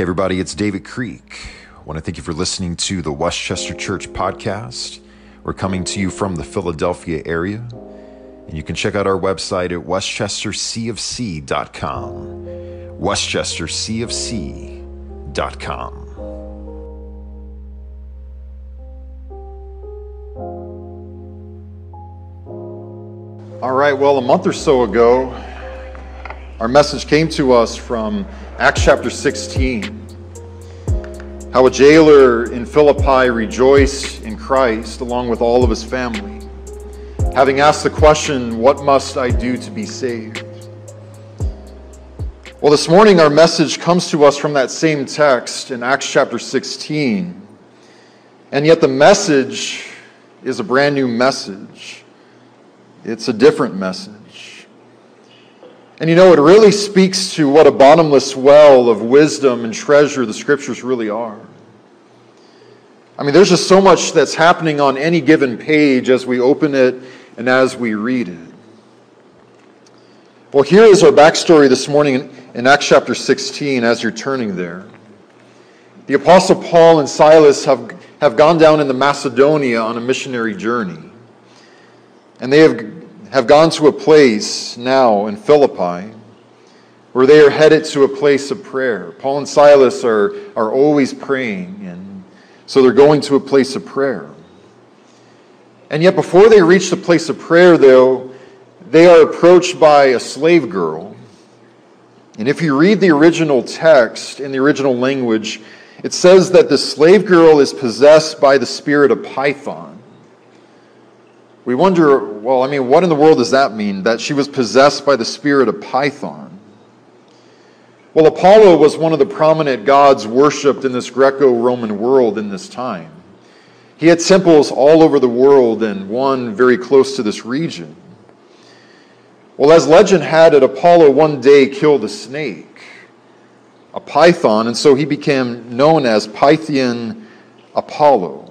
Hey, everybody, it's David Creek. I want to thank you for listening to the Westchester Church podcast. We're coming to you from the Philadelphia area, and you can check out our website at westchestercfc.com. westchestercfc.com. All right, well, a month or so ago, our message came to us from Acts chapter 16. How a jailer in Philippi rejoiced in Christ along with all of his family, having asked the question, What must I do to be saved? Well, this morning our message comes to us from that same text in Acts chapter 16. And yet the message is a brand new message. It's a different message. And you know, it really speaks to what a bottomless well of wisdom and treasure the scriptures really are. I mean, there's just so much that's happening on any given page as we open it and as we read it. Well, here is our backstory this morning in Acts chapter 16 as you're turning there. The Apostle Paul and Silas have, have gone down into Macedonia on a missionary journey. And they have, have gone to a place now in Philippi where they are headed to a place of prayer. Paul and Silas are, are always praying, and so they're going to a place of prayer. And yet, before they reach the place of prayer, though, they are approached by a slave girl. And if you read the original text in the original language, it says that the slave girl is possessed by the spirit of Python. We wonder, well, I mean, what in the world does that mean? That she was possessed by the spirit of Python. Well, Apollo was one of the prominent gods worshipped in this Greco Roman world in this time. He had temples all over the world and one very close to this region. Well, as legend had it, Apollo one day killed a snake, a python, and so he became known as Pythian Apollo.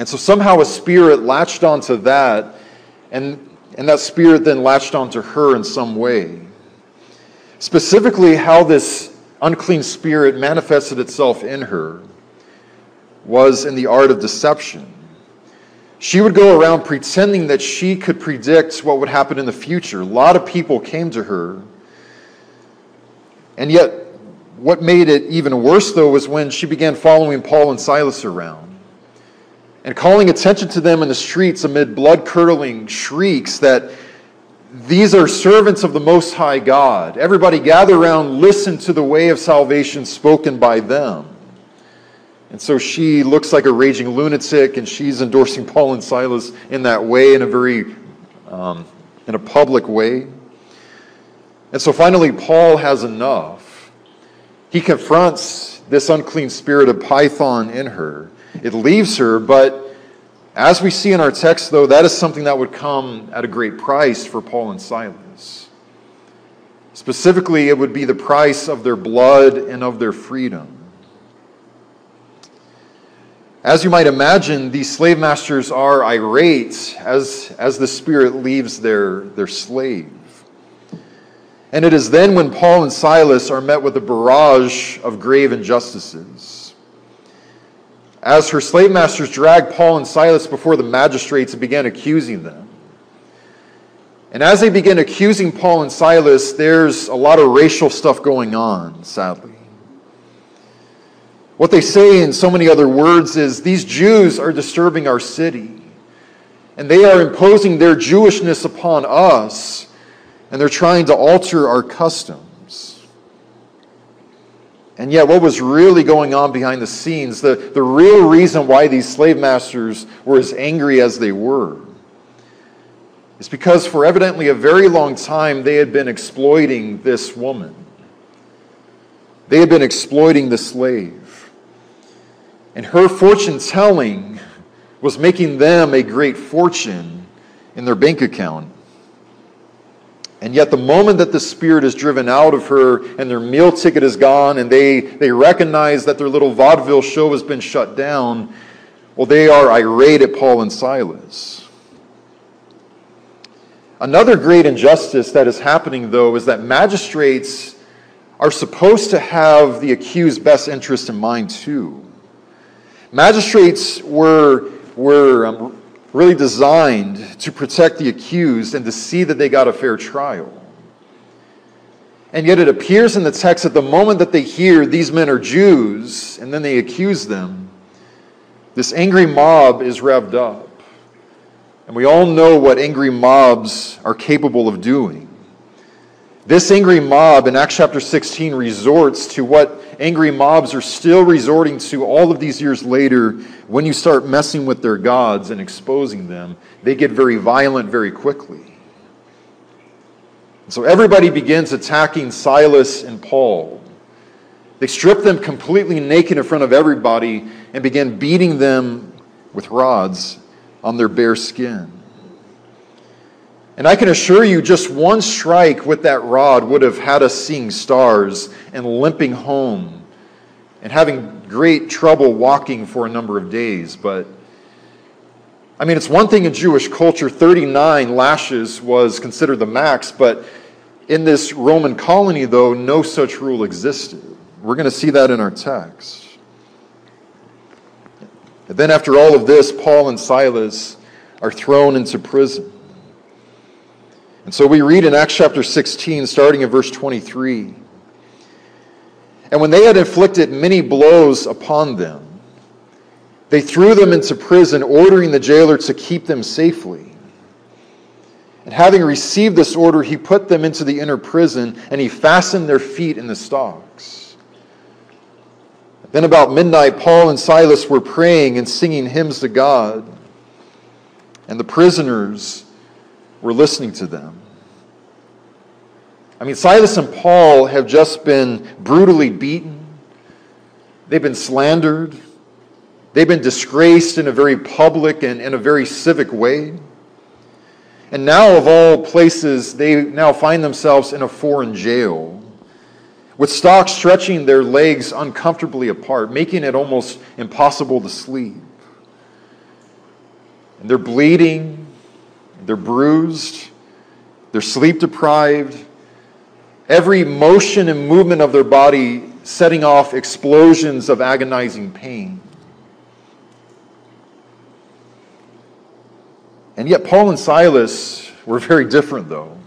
And so somehow a spirit latched onto that, and, and that spirit then latched onto her in some way. Specifically, how this unclean spirit manifested itself in her was in the art of deception. She would go around pretending that she could predict what would happen in the future. A lot of people came to her. And yet, what made it even worse, though, was when she began following Paul and Silas around and calling attention to them in the streets amid blood curdling shrieks that these are servants of the Most High God. Everybody gather around, listen to the way of salvation spoken by them. And so she looks like a raging lunatic, and she's endorsing Paul and Silas in that way, in a very, um, in a public way. And so finally, Paul has enough. He confronts this unclean spirit of Python in her it leaves her, but as we see in our text, though, that is something that would come at a great price for Paul and Silas. Specifically, it would be the price of their blood and of their freedom. As you might imagine, these slave masters are irate as, as the spirit leaves their, their slave. And it is then when Paul and Silas are met with a barrage of grave injustices as her slave masters dragged Paul and Silas before the magistrates and began accusing them. And as they begin accusing Paul and Silas, there's a lot of racial stuff going on, sadly. What they say in so many other words is these Jews are disturbing our city, and they are imposing their Jewishness upon us, and they're trying to alter our customs. And yet, what was really going on behind the scenes, the, the real reason why these slave masters were as angry as they were, is because for evidently a very long time they had been exploiting this woman. They had been exploiting the slave. And her fortune telling was making them a great fortune in their bank account. And yet, the moment that the spirit is driven out of her and their meal ticket is gone and they, they recognize that their little vaudeville show has been shut down, well, they are irate at Paul and Silas. Another great injustice that is happening, though, is that magistrates are supposed to have the accused's best interest in mind, too. Magistrates were, were um, really designed to protect the accused and to see that they got a fair trial. And yet it appears in the text that the moment that they hear these men are Jews and then they accuse them, this angry mob is revved up. And we all know what angry mobs are capable of doing. This angry mob in Acts chapter 16 resorts to what angry mobs are still resorting to all of these years later when you start messing with their gods and exposing them. They get very violent very quickly. So everybody begins attacking Silas and Paul. They strip them completely naked in front of everybody and begin beating them with rods on their bare skin. And I can assure you, just one strike with that rod would have had us seeing stars and limping home and having great trouble walking for a number of days. But I mean, it's one thing in Jewish culture, 39 lashes was considered the max, but in this Roman colony, though, no such rule existed. We're going to see that in our text. And then, after all of this, Paul and Silas are thrown into prison. And so we read in Acts chapter 16, starting in verse 23. And when they had inflicted many blows upon them, they threw them into prison, ordering the jailer to keep them safely. And having received this order, he put them into the inner prison, and he fastened their feet in the stocks. Then about midnight, Paul and Silas were praying and singing hymns to God, and the prisoners were listening to them. I mean, Silas and Paul have just been brutally beaten, they've been slandered, they've been disgraced in a very public and in a very civic way. And now, of all places, they now find themselves in a foreign jail with stocks stretching their legs uncomfortably apart, making it almost impossible to sleep. And they're bleeding, they're bruised, they're sleep deprived. Every motion and movement of their body setting off explosions of agonizing pain. And yet, Paul and Silas were very different, though.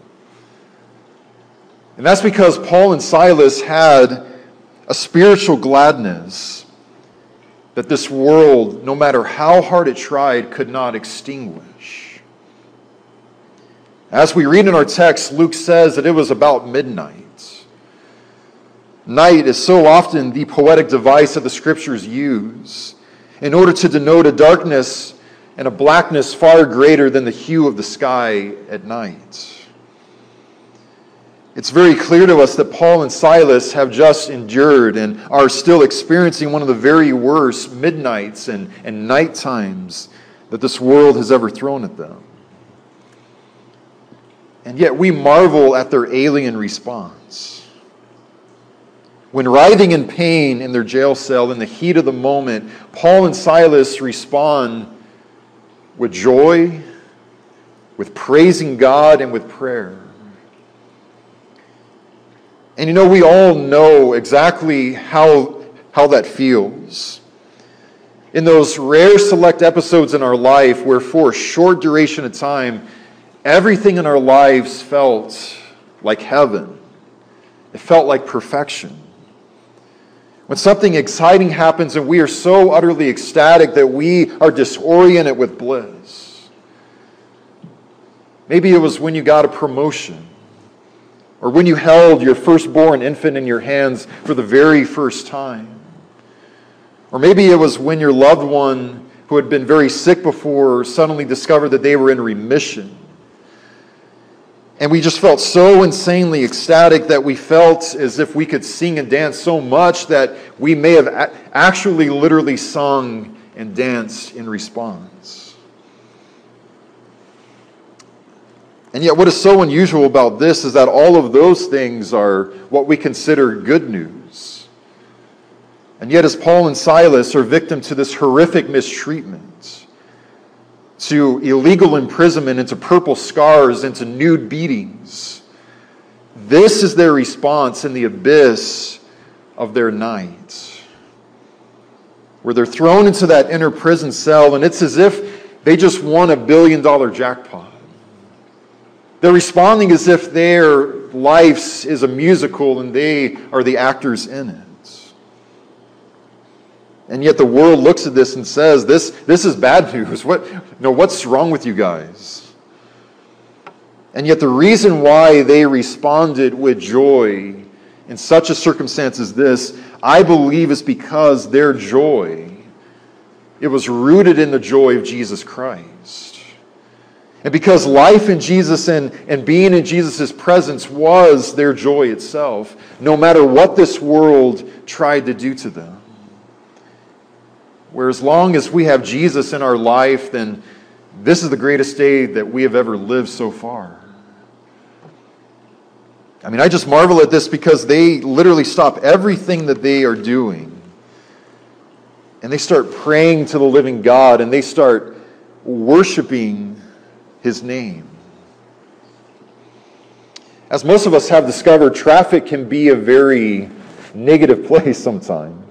And that's because Paul and Silas had a spiritual gladness that this world, no matter how hard it tried, could not extinguish. As we read in our text, Luke says that it was about midnight. Night is so often the poetic device that the scriptures use in order to denote a darkness and a blackness far greater than the hue of the sky at night. It's very clear to us that Paul and Silas have just endured and are still experiencing one of the very worst midnights and, and night times that this world has ever thrown at them. And yet we marvel at their alien response. When writhing in pain in their jail cell in the heat of the moment, Paul and Silas respond with joy, with praising God, and with prayer. And you know, we all know exactly how, how that feels. In those rare select episodes in our life where, for a short duration of time, everything in our lives felt like heaven, it felt like perfection. When something exciting happens and we are so utterly ecstatic that we are disoriented with bliss. Maybe it was when you got a promotion, or when you held your firstborn infant in your hands for the very first time. Or maybe it was when your loved one who had been very sick before suddenly discovered that they were in remission. And we just felt so insanely ecstatic that we felt as if we could sing and dance so much that we may have actually literally sung and danced in response. And yet, what is so unusual about this is that all of those things are what we consider good news. And yet, as Paul and Silas are victim to this horrific mistreatment, to illegal imprisonment, into purple scars, into nude beatings. This is their response in the abyss of their night, where they're thrown into that inner prison cell, and it's as if they just won a billion dollar jackpot. They're responding as if their life is a musical and they are the actors in it. And yet the world looks at this and says, this, this is bad news. What, you know, what's wrong with you guys? And yet the reason why they responded with joy in such a circumstance as this, I believe is because their joy, it was rooted in the joy of Jesus Christ. And because life in Jesus and, and being in Jesus' presence was their joy itself, no matter what this world tried to do to them. Where as long as we have Jesus in our life, then this is the greatest day that we have ever lived so far. I mean, I just marvel at this because they literally stop everything that they are doing and they start praying to the living God and they start worshiping his name. As most of us have discovered, traffic can be a very negative place sometimes.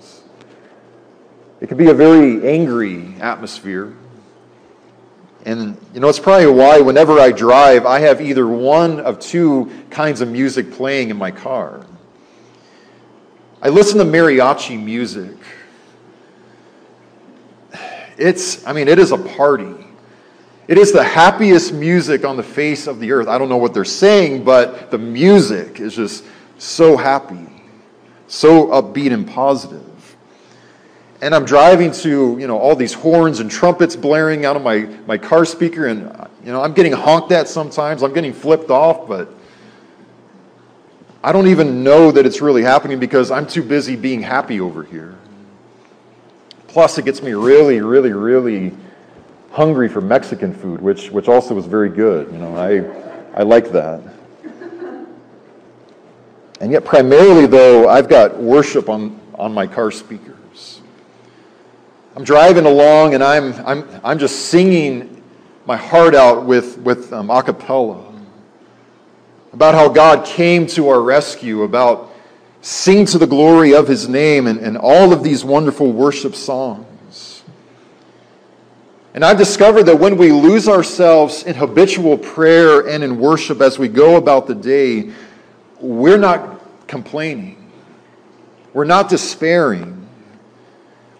It can be a very angry atmosphere. And, you know, it's probably why whenever I drive, I have either one of two kinds of music playing in my car. I listen to mariachi music. It's, I mean, it is a party. It is the happiest music on the face of the earth. I don't know what they're saying, but the music is just so happy, so upbeat and positive and I'm driving to, you know, all these horns and trumpets blaring out of my, my car speaker, and, you know, I'm getting honked at sometimes. I'm getting flipped off, but I don't even know that it's really happening because I'm too busy being happy over here. Plus, it gets me really, really, really hungry for Mexican food, which, which also is very good. You know, I, I like that. And yet, primarily, though, I've got worship on, on my car speaker. I'm driving along and I'm, I'm, I'm just singing my heart out with, with um, a cappella about how God came to our rescue, about sing to the glory of his name, and, and all of these wonderful worship songs. And I've discovered that when we lose ourselves in habitual prayer and in worship as we go about the day, we're not complaining. We're not despairing.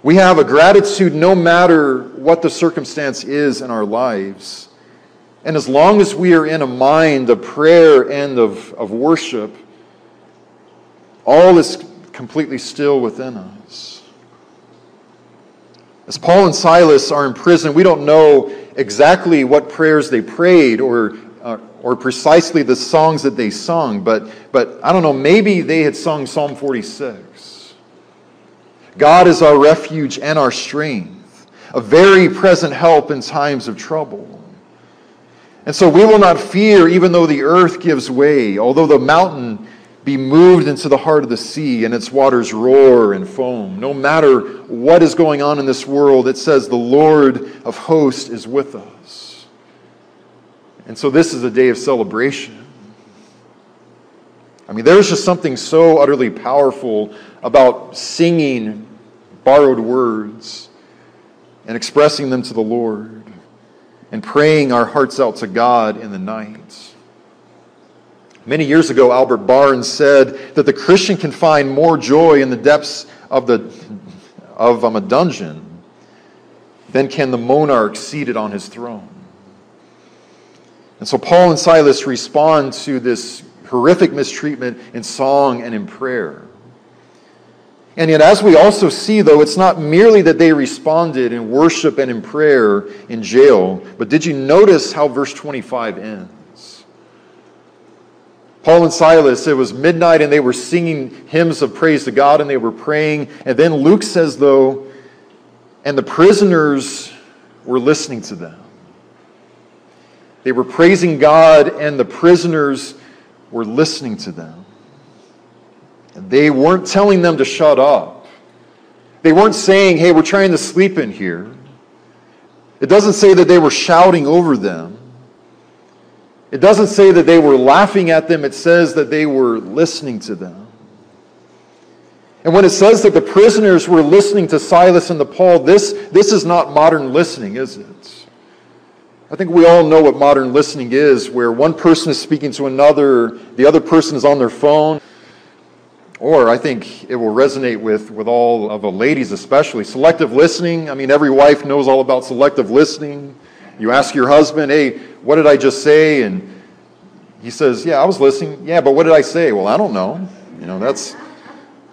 We have a gratitude no matter what the circumstance is in our lives. And as long as we are in a mind of prayer and of, of worship, all is completely still within us. As Paul and Silas are in prison, we don't know exactly what prayers they prayed or, uh, or precisely the songs that they sung, but, but I don't know, maybe they had sung Psalm 46. God is our refuge and our strength, a very present help in times of trouble. And so we will not fear, even though the earth gives way, although the mountain be moved into the heart of the sea and its waters roar and foam. No matter what is going on in this world, it says the Lord of hosts is with us. And so this is a day of celebration. I mean, there's just something so utterly powerful about singing borrowed words and expressing them to the Lord and praying our hearts out to God in the night. Many years ago, Albert Barnes said that the Christian can find more joy in the depths of, the, of um, a dungeon than can the monarch seated on his throne. And so Paul and Silas respond to this horrific mistreatment in song and in prayer. And yet, as we also see, though, it's not merely that they responded in worship and in prayer in jail, but did you notice how verse 25 ends? Paul and Silas, it was midnight and they were singing hymns of praise to God and they were praying. And then Luke says, though, and the prisoners were listening to them. They were praising God and the prisoners were listening to them. And They weren't telling them to shut up. They weren't saying, hey, we're trying to sleep in here. It doesn't say that they were shouting over them. It doesn't say that they were laughing at them, it says that they were listening to them. And when it says that the prisoners were listening to Silas and to Paul, this, this is not modern listening, is it? I think we all know what modern listening is, where one person is speaking to another, the other person is on their phone. Or I think it will resonate with, with all of the ladies, especially. Selective listening. I mean, every wife knows all about selective listening. You ask your husband, hey, what did I just say? And he says, yeah, I was listening. Yeah, but what did I say? Well, I don't know. You know, that's,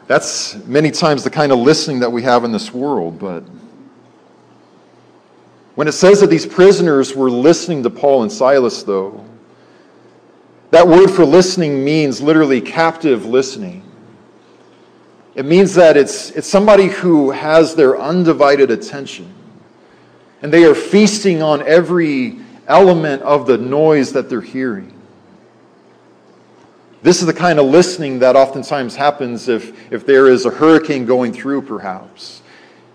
that's many times the kind of listening that we have in this world. But when it says that these prisoners were listening to Paul and Silas, though, that word for listening means literally captive listening. It means that it's, it's somebody who has their undivided attention. And they are feasting on every element of the noise that they're hearing. This is the kind of listening that oftentimes happens if, if there is a hurricane going through, perhaps.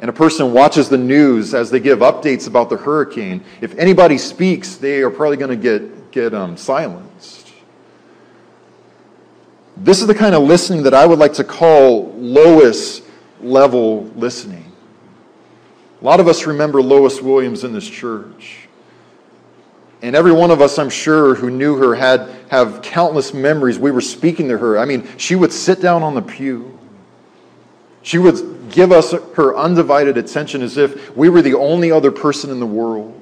And a person watches the news as they give updates about the hurricane. If anybody speaks, they are probably going to get, get um, silenced. This is the kind of listening that I would like to call Lois level listening. A lot of us remember Lois Williams in this church. And every one of us, I'm sure, who knew her had have countless memories. We were speaking to her. I mean, she would sit down on the pew. She would give us her undivided attention as if we were the only other person in the world.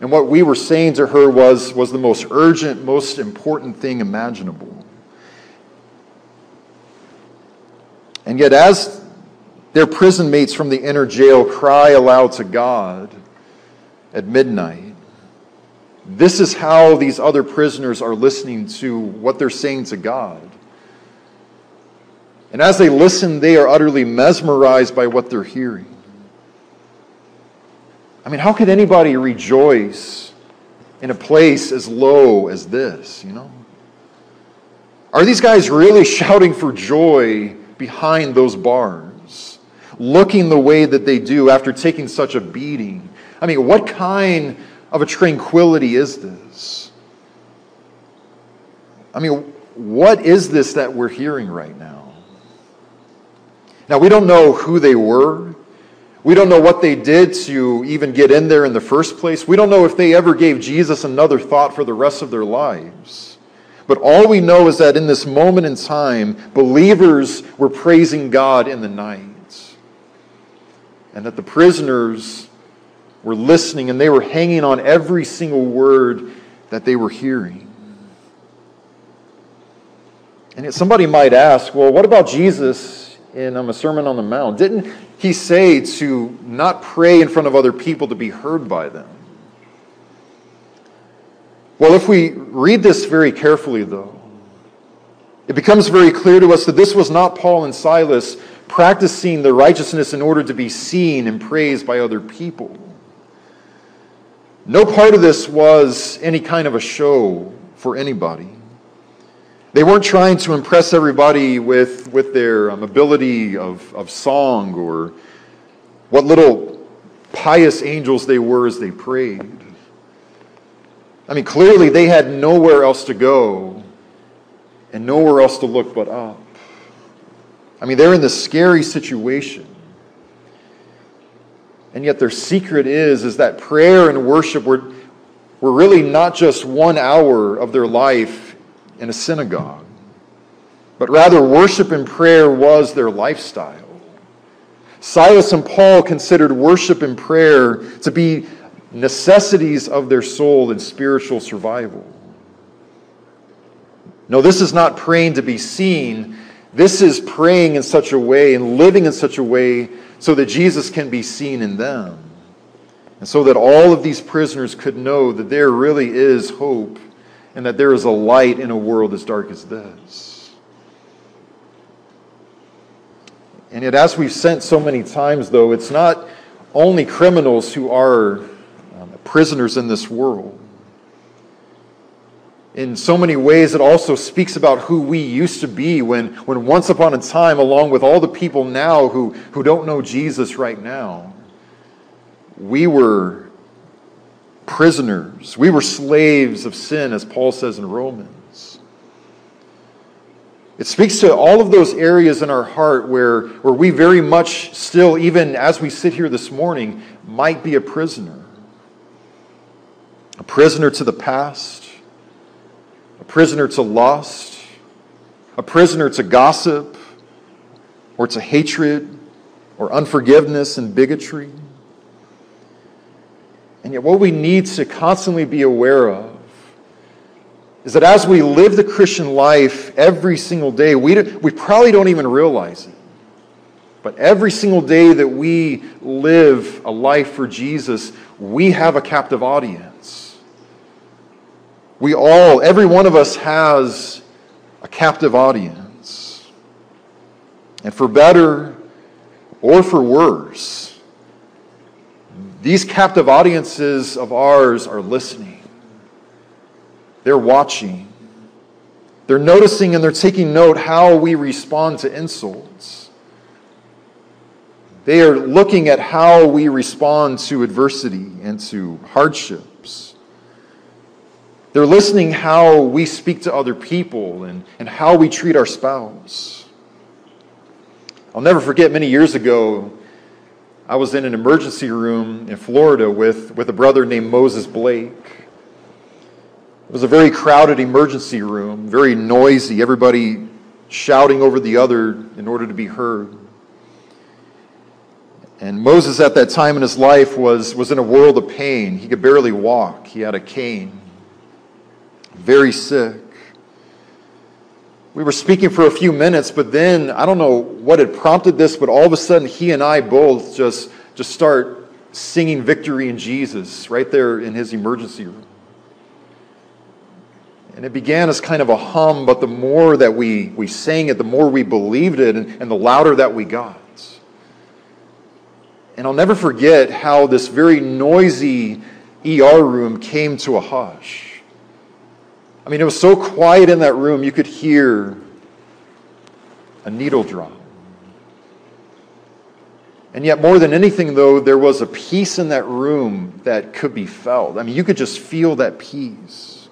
And what we were saying to her was, was the most urgent, most important thing imaginable. And yet, as their prison mates from the inner jail cry aloud to God at midnight, this is how these other prisoners are listening to what they're saying to God. And as they listen, they are utterly mesmerized by what they're hearing. I mean, how could anybody rejoice in a place as low as this, you know? Are these guys really shouting for joy behind those bars, looking the way that they do after taking such a beating. I mean, what kind of a tranquility is this? I mean, what is this that we're hearing right now? Now, we don't know who they were. We don't know what they did to even get in there in the first place. We don't know if they ever gave Jesus another thought for the rest of their lives. But all we know is that in this moment in time, believers were praising God in the night. And that the prisoners were listening and they were hanging on every single word that they were hearing. And yet somebody might ask, well, what about Jesus in um, a Sermon on the Mount? Didn't he say to not pray in front of other people to be heard by them? Well, if we read this very carefully, though, it becomes very clear to us that this was not Paul and Silas practicing the righteousness in order to be seen and praised by other people. No part of this was any kind of a show for anybody. They weren't trying to impress everybody with, with their um, ability of, of song or what little pious angels they were as they prayed. I mean, clearly they had nowhere else to go and nowhere else to look but up. I mean, they're in this scary situation. And yet their secret is, is that prayer and worship were, were really not just one hour of their life in a synagogue, but rather worship and prayer was their lifestyle. Silas and Paul considered worship and prayer to be necessities of their soul and spiritual survival. No, this is not praying to be seen. This is praying in such a way and living in such a way so that Jesus can be seen in them. And so that all of these prisoners could know that there really is hope and that there is a light in a world as dark as this. And yet, as we've sent so many times, though, it's not only criminals who are um, prisoners in this world. In so many ways, it also speaks about who we used to be when, when once upon a time, along with all the people now who, who don't know Jesus right now, we were prisoners. We were slaves of sin, as Paul says in Romans. It speaks to all of those areas in our heart where, where we very much still, even as we sit here this morning, might be a prisoner. A prisoner to the past, a prisoner to lust, a prisoner to gossip, or to hatred, or unforgiveness and bigotry. And yet, what we need to constantly be aware of is that as we live the Christian life every single day, we, we probably don't even realize it. But every single day that we live a life for Jesus, we have a captive audience. We all, every one of us has a captive audience. And for better or for worse, these captive audiences of ours are listening. They're watching. They're noticing and they're taking note how we respond to insults. They are looking at how we respond to adversity and to hardships. They're listening how we speak to other people and, and how we treat our spouse. I'll never forget many years ago, I was in an emergency room in Florida with, with a brother named Moses Blake. It was a very crowded emergency room, very noisy, everybody shouting over the other in order to be heard. And Moses, at that time in his life, was, was in a world of pain. He could barely walk, he had a cane, very sick. We were speaking for a few minutes, but then I don't know what had prompted this, but all of a sudden he and I both just, just start singing victory in Jesus right there in his emergency room. And it began as kind of a hum, but the more that we, we sang it, the more we believed it, and, and the louder that we got. And I'll never forget how this very noisy ER room came to a hush. I mean, it was so quiet in that room, you could hear a needle drop. And yet, more than anything, though, there was a peace in that room that could be felt. I mean, you could just feel that peace.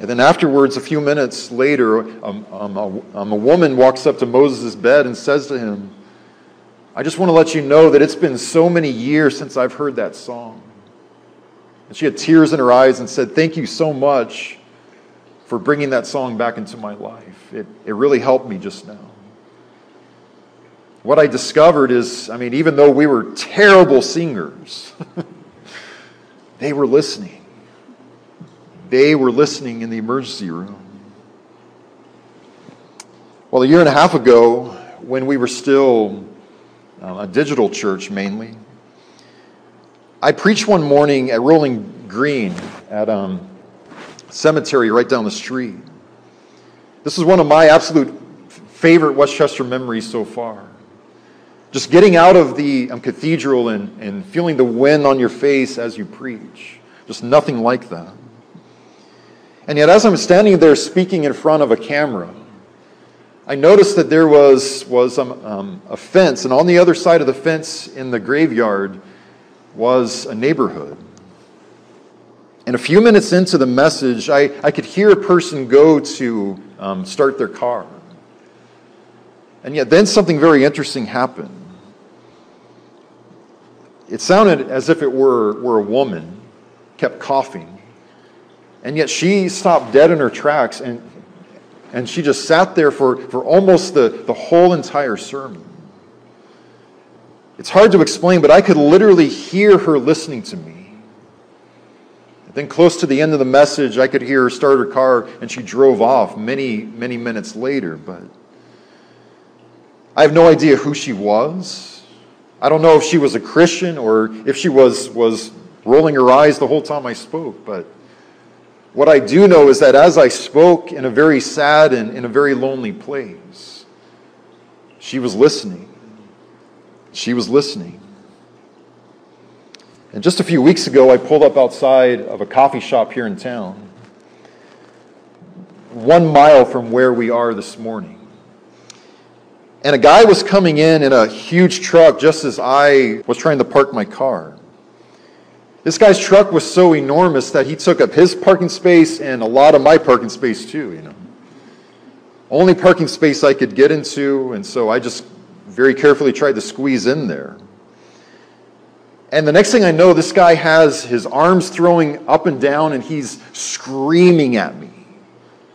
And then afterwards, a few minutes later, um, um, a, um, a woman walks up to Moses' bed and says to him, I just want to let you know that it's been so many years since I've heard that song. And she had tears in her eyes and said, Thank you so much for bringing that song back into my life. It, it really helped me just now. What I discovered is, I mean, even though we were terrible singers, they were listening. They were listening in the emergency room. Well, a year and a half ago, when we were still uh, a digital church mainly, I preached one morning at Rolling Green at um, cemetery right down the street. This is one of my absolute favorite Westchester memories so far. Just getting out of the um, cathedral and, and feeling the wind on your face as you preach. Just nothing like that. And yet, as I'm standing there speaking in front of a camera, I noticed that there was, was um, um, a fence, and on the other side of the fence in the graveyard, was a neighborhood. And a few minutes into the message, I, I could hear a person go to um, start their car. And yet, then something very interesting happened. It sounded as if it were, were a woman, kept coughing. And yet, she stopped dead in her tracks and, and she just sat there for, for almost the, the whole entire sermon. It's hard to explain, but I could literally hear her listening to me. And then, close to the end of the message, I could hear her start her car and she drove off many, many minutes later. But I have no idea who she was. I don't know if she was a Christian or if she was, was rolling her eyes the whole time I spoke. But what I do know is that as I spoke in a very sad and in a very lonely place, she was listening. She was listening. And just a few weeks ago, I pulled up outside of a coffee shop here in town, one mile from where we are this morning. And a guy was coming in in a huge truck just as I was trying to park my car. This guy's truck was so enormous that he took up his parking space and a lot of my parking space too, you know. Only parking space I could get into, and so I just very carefully tried to squeeze in there. And the next thing I know, this guy has his arms throwing up and down and he's screaming at me.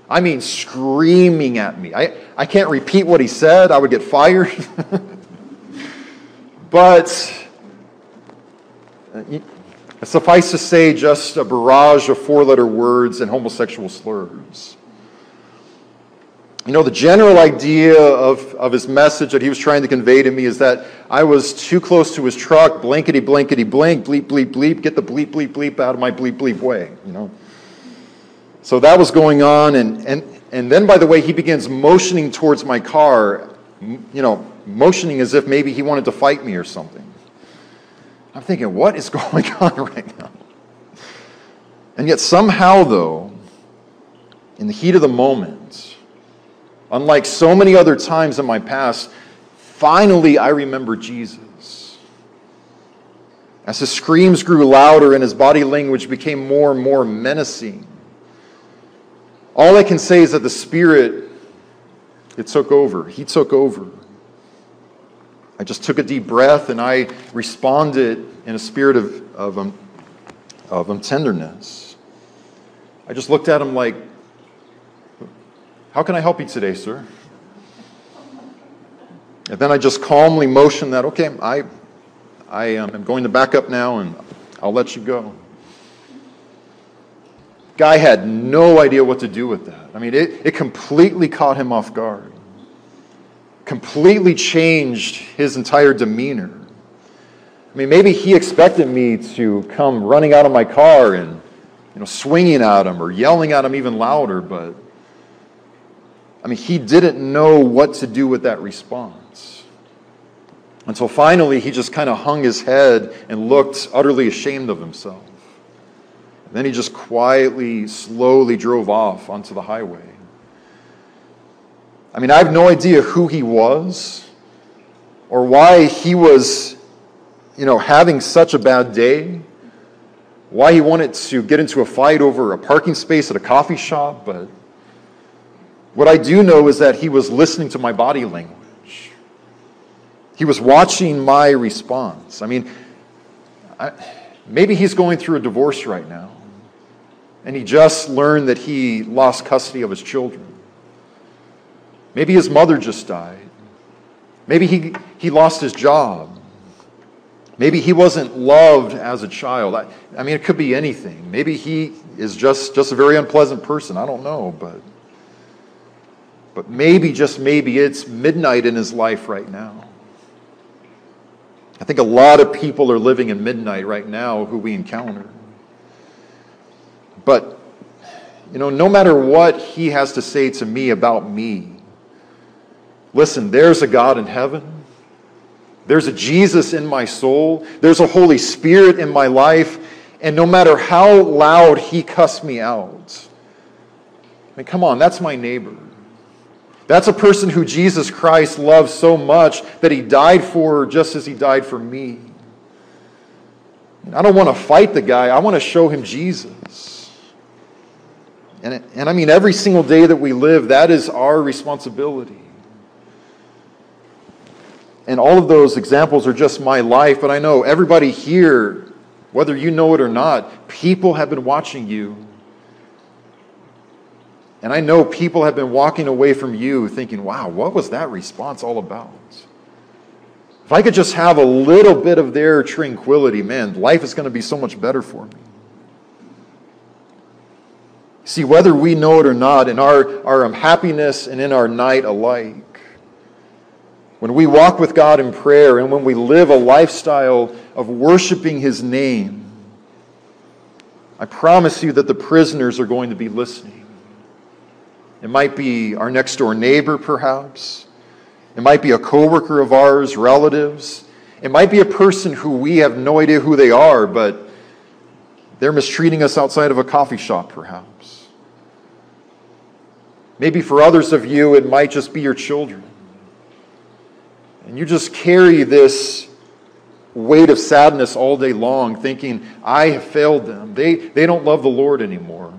I mean, screaming at me. I, I can't repeat what he said, I would get fired. but uh, suffice to say, just a barrage of four letter words and homosexual slurs. You know, the general idea of, of his message that he was trying to convey to me is that I was too close to his truck, blankety, blankety, blank, bleep, bleep, bleep, get the bleep, bleep, bleep out of my bleep, bleep way, you know. So that was going on, and, and, and then, by the way, he begins motioning towards my car, you know, motioning as if maybe he wanted to fight me or something. I'm thinking, what is going on right now? And yet, somehow, though, in the heat of the moment, Unlike so many other times in my past, finally I remember Jesus. As his screams grew louder and his body language became more and more menacing, all I can say is that the Spirit, it took over. He took over. I just took a deep breath and I responded in a spirit of, of, um, of tenderness. I just looked at him like, how can I help you today, sir? And then I just calmly motion that, okay, I, I um, am going to back up now and I'll let you go. Guy had no idea what to do with that. I mean, it, it completely caught him off guard, completely changed his entire demeanor. I mean, maybe he expected me to come running out of my car and, you know, swinging at him or yelling at him even louder, but I mean, he didn't know what to do with that response. Until finally, he just kind of hung his head and looked utterly ashamed of himself. And then he just quietly, slowly drove off onto the highway. I mean, I have no idea who he was or why he was, you know, having such a bad day, why he wanted to get into a fight over a parking space at a coffee shop, but what I do know is that he was listening to my body language. He was watching my response. I mean, I, maybe he's going through a divorce right now, and he just learned that he lost custody of his children. Maybe his mother just died. Maybe he, he lost his job. Maybe he wasn't loved as a child. I, I mean, it could be anything. Maybe he is just, just a very unpleasant person. I don't know, but. But maybe, just maybe, it's midnight in his life right now. I think a lot of people are living in midnight right now who we encounter. But, you know, no matter what he has to say to me about me, listen, there's a God in heaven. There's a Jesus in my soul. There's a Holy Spirit in my life. And no matter how loud he cussed me out, I mean, come on, that's my neighbor. That's a person who Jesus Christ loved so much that he died for just as he died for me. I don't want to fight the guy, I want to show him Jesus. And, and I mean, every single day that we live, that is our responsibility. And all of those examples are just my life, but I know everybody here, whether you know it or not, people have been watching you and I know people have been walking away from you thinking, wow, what was that response all about? If I could just have a little bit of their tranquility, man, life is going to be so much better for me. See, whether we know it or not, in our, our happiness and in our night alike, when we walk with God in prayer and when we live a lifestyle of worshiping His name, I promise you that the prisoners are going to be listening. It might be our next door neighbor, perhaps. It might be a coworker of ours, relatives. It might be a person who we have no idea who they are, but they're mistreating us outside of a coffee shop, perhaps. Maybe for others of you, it might just be your children. And you just carry this weight of sadness all day long, thinking, I have failed them. They, they don't love the Lord anymore.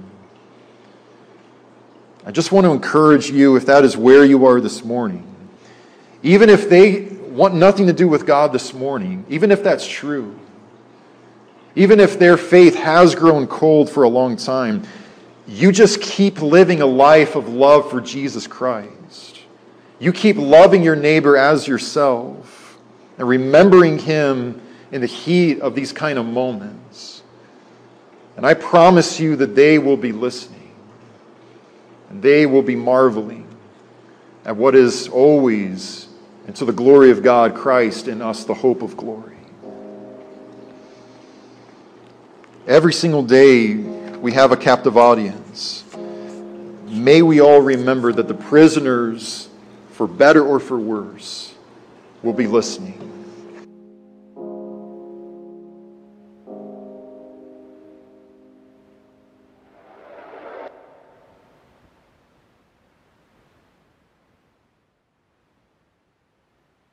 I just want to encourage you, if that is where you are this morning, even if they want nothing to do with God this morning, even if that's true, even if their faith has grown cold for a long time, you just keep living a life of love for Jesus Christ. You keep loving your neighbor as yourself and remembering him in the heat of these kind of moments. And I promise you that they will be listening they will be marveling at what is always, and to the glory of God, Christ in us, the hope of glory. Every single day, we have a captive audience. May we all remember that the prisoners, for better or for worse, will be listening.